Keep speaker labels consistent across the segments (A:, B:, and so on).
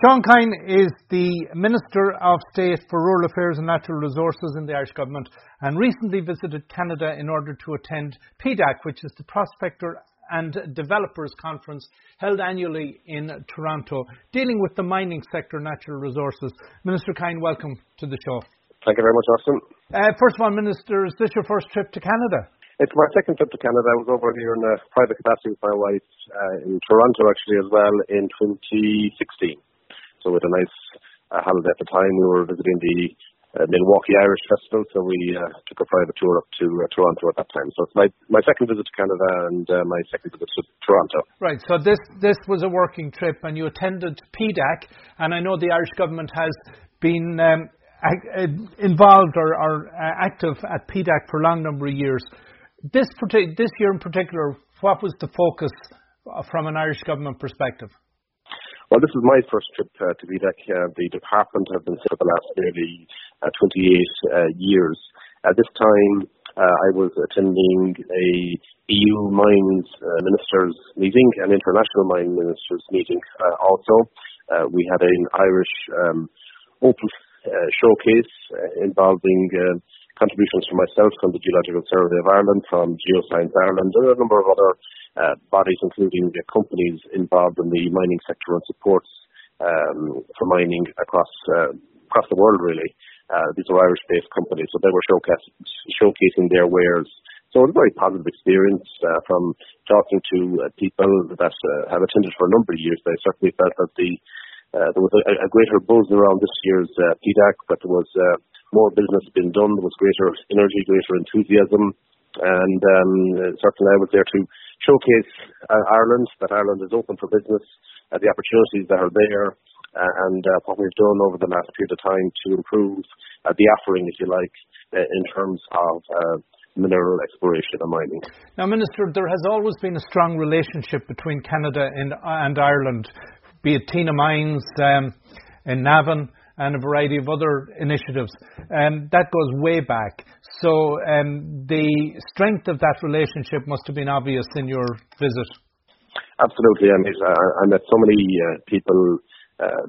A: Sean Kyne is the Minister of State for Rural Affairs and Natural Resources in the Irish Government and recently visited Canada in order to attend PDAC, which is the Prospector and Developers Conference held annually in Toronto, dealing with the mining sector, natural resources. Minister Kyne, welcome to the show.
B: Thank you very much, Austin.
A: Uh, first of all, Minister, is this your first trip to Canada?
B: It's my second trip to Canada. I was over here in a private capacity with my wife uh, in Toronto, actually, as well, in 2016. So with a nice uh, holiday at the time, we were visiting the uh, Milwaukee Irish Festival, so we uh, took a private tour up to uh, Toronto at that time. So it's my, my second visit to Canada and uh, my second visit to Toronto.
A: Right. So this this was a working trip, and you attended PDAC, and I know the Irish government has been um, uh, involved or, or uh, active at PDAC for a long number of years. This this year in particular, what was the focus from an Irish government perspective?
B: Well, this is my first trip uh, to PDAC. Uh, the department has been set for the last nearly uh, 28 uh, years. At this time, uh, I was attending a EU mines uh, ministers meeting, an international mine ministers meeting. also, we had an Irish um, open showcase involving contributions from myself from the Geological Survey of Ireland, from Geoscience Ireland, and a number of other uh, bodies, including the companies involved in the mining sector and supports um, for mining across uh, across the world. Really, uh, these are Irish-based companies, so they were showcasing, showcasing their wares. So it was a very positive experience uh, from talking to uh, people that uh, have attended for a number of years. They certainly felt that the uh, there was a, a greater buzz around this year's uh, PDAC, but there was uh, more business being done. There was greater energy, greater enthusiasm, and um, certainly I was there to showcase uh, Ireland, that Ireland is open for business, uh, the opportunities that are there, uh, and uh, what we've done over the last period of time to improve uh, the offering, if you like, in terms of mineral exploration and mining.
A: Now, Minister, there has always been a strong relationship between Canada and, and Ireland, be it Tynagh Mines um, in Navan and a variety of other initiatives. Um, that goes way back. So um, the strength of that relationship must have been obvious in your visit.
B: Absolutely. I mean, I, I met so many uh, people, uh,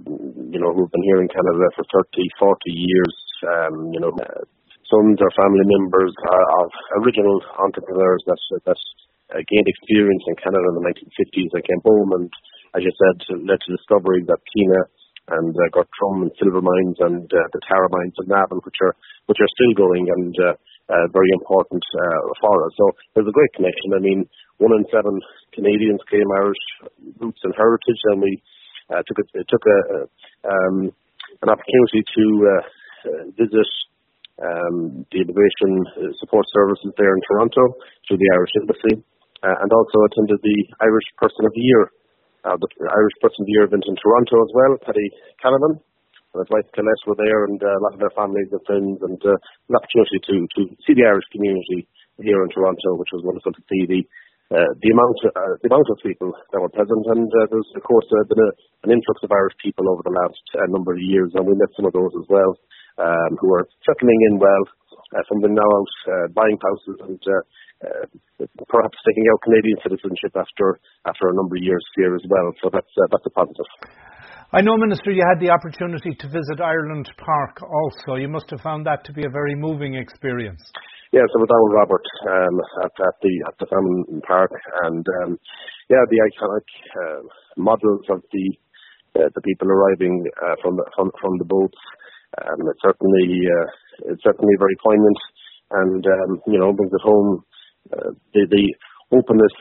B: you know, who've been here in Canada for 30, 40 years. Um, you know, uh, sons or family members of original entrepreneurs that that uh, gained experience in Canada in the 1950s and came home and, as you said, led to discovery that Tynagh and uh, Gortdrum and silver mines and uh, the Tara mines of Navan, which are which are still going and uh, uh, very important uh, for us. So there's a great connection. I mean, one in seven Canadians claim Irish roots and heritage, and we uh, took a, took a, um, an opportunity to uh, uh, visit um, the immigration uh, support services there in Toronto through the Irish Embassy, uh, and also attended the Irish Person of the Year uh, the Irish Person of the Year event in Toronto as well, Paddy Canavan. And his wife Colette were there and uh, a lot of their families and friends and uh, an opportunity to, to see the Irish community here in Toronto, which was wonderful to see the uh, the amount uh, the amount of people that were present, and uh, there's of course uh, been a, an influx of Irish people over the last uh, number of years, and we met some of those as well, um, who are settling in well. Uh, some of now out uh, buying houses and uh, uh, perhaps taking out Canadian citizenship after after a number of years here as well. So that's uh, that's a positive.
A: I know, Minister, you had the opportunity to visit Ireland Park also. You must have found that to be a very moving experience.
B: Yes, I was down with Robert um, at, at the at the Famine Park, and um, yeah, the iconic uh, models of the uh, the people arriving uh, from the from, from the boats. Um, it's certainly uh, it's certainly very poignant, and um, you know brings it home uh, the, the openness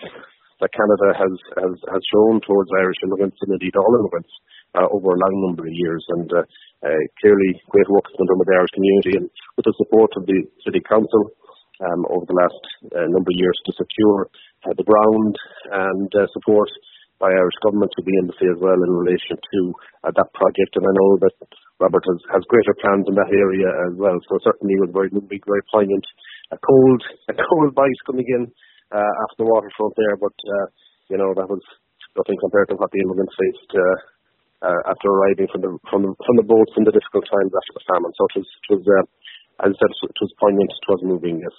B: that Canada has, has, has shown towards Irish immigrants and indeed all immigrants uh, over a long number of years. And uh, uh, clearly, great work has been done with the Irish community and with the support of the City Council um, over the last uh, number of years to secure uh, the ground and support by Irish government to the embassy as well in relation to uh, that project. And I know that Robert has, has greater plans in that area as well. So certainly it was very, very poignant a cold a cold bite coming in uh, after the waterfront there, but uh, you know that was nothing compared to what the immigrants faced uh, uh, after arriving from the from the from the boats in the difficult times after the famine. So it was it was uh, as I said, it was poignant, it was moving, yes.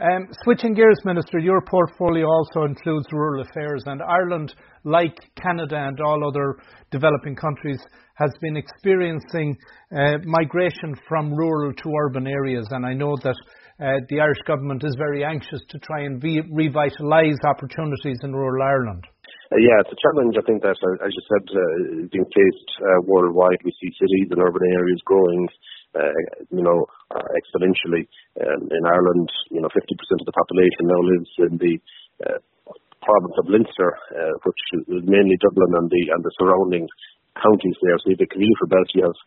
A: Um, switching gears, Minister, your portfolio also includes rural affairs, and Ireland, like Canada and all other developing countries, has been experiencing uh, migration from rural to urban areas. And I know that the Irish government is very anxious to try and re- revitalise opportunities in rural Ireland.
B: Uh, yeah, it's a challenge. I think that, uh, as you said, uh, being faced uh, worldwide. We see cities and urban areas growing, uh, you know, uh, exponentially. Um, in Ireland, you know, 50% of the population now lives in the province of Leinster, which is mainly Dublin and the and the surrounding counties there. So a commuter belt. You have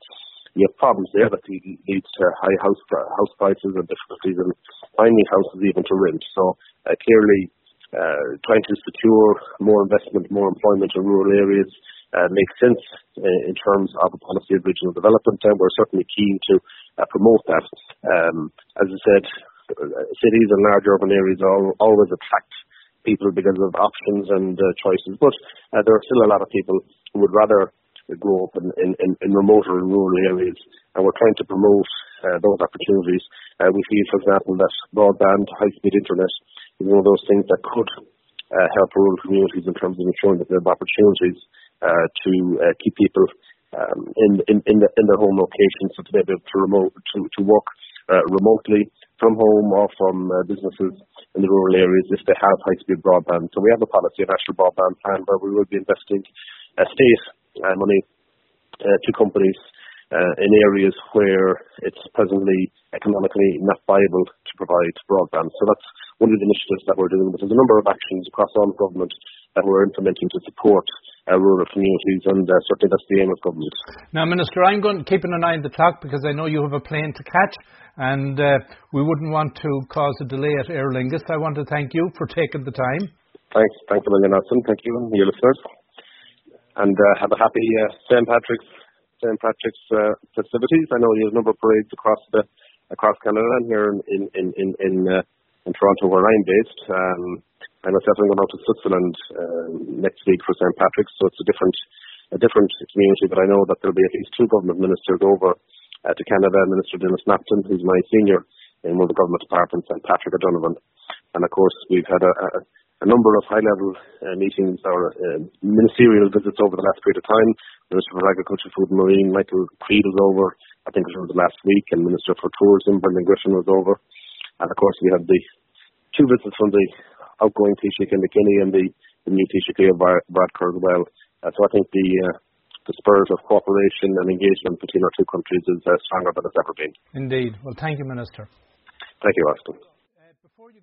B: you have problems there that leads to high house house prices and difficulties in finding houses even to rent. So clearly uh, trying to secure more investment, more employment in rural areas uh, makes sense uh, in terms of a policy of regional development, and we're certainly keen to uh, promote that. Um, as I said, uh, cities and large urban areas always attract people because of options and uh, choices, but uh, there are still a lot of people who would rather grow up in, in, in in remoter and rural areas, and we're trying to promote uh, those opportunities. Uh, we feel, for example, that broadband, high-speed internet is one of those things that could uh, help rural communities in terms of ensuring that they have opportunities uh, to uh, keep people um, in, in, in, the, in their home locations, so to be able to, remote, to, to work uh, remotely from home or from uh, businesses in the rural areas if they have high-speed broadband. So we have a policy, a national broadband plan, where we will be investing state uh, money uh, to companies uh, in areas where it's presently economically not viable to provide broadband. So that's one of the initiatives that we're doing. But there's a number of actions across all government that we're implementing to support uh, rural communities, and uh, certainly that's the aim of government.
A: Now, Minister, I'm going keeping an eye on the clock because I know you have a plane to catch, and uh, we wouldn't want to cause a delay at Aer Lingus. I want to thank you for taking the time.
B: Thanks, thanks a million, Alison. Thank you, and your listeners and uh, have a happy uh, St Patrick's St Patrick's uh, festivities. I know have a number of parades across the across Canada and here in in in in, uh, in Toronto where I'm based. Um, I myself am going out to Switzerland uh, next week for St Patrick's, so it's a different a different community. But I know that there'll be at least two government ministers over uh, to Canada. Minister Denis Naughten, who's my senior in one of the government departments, and Patrick O'Donovan. And of course, we've had a, a a number of high-level uh, meetings or uh, ministerial visits over the last period of time. Minister for Agriculture, Food and Marine, Michael Creed was over, I think it was the last week, and Minister for Tourism, Brendan Griffin was over. And of course, we had the two visits from the outgoing Taoiseach Enda Kenny and the, the new Taoiseach Varadkar as well. Uh, so I think the uh, the spirit of cooperation and engagement between our two countries is uh, stronger than it's ever been.
A: Indeed. Well, thank you, Minister.
B: Thank you, Austin.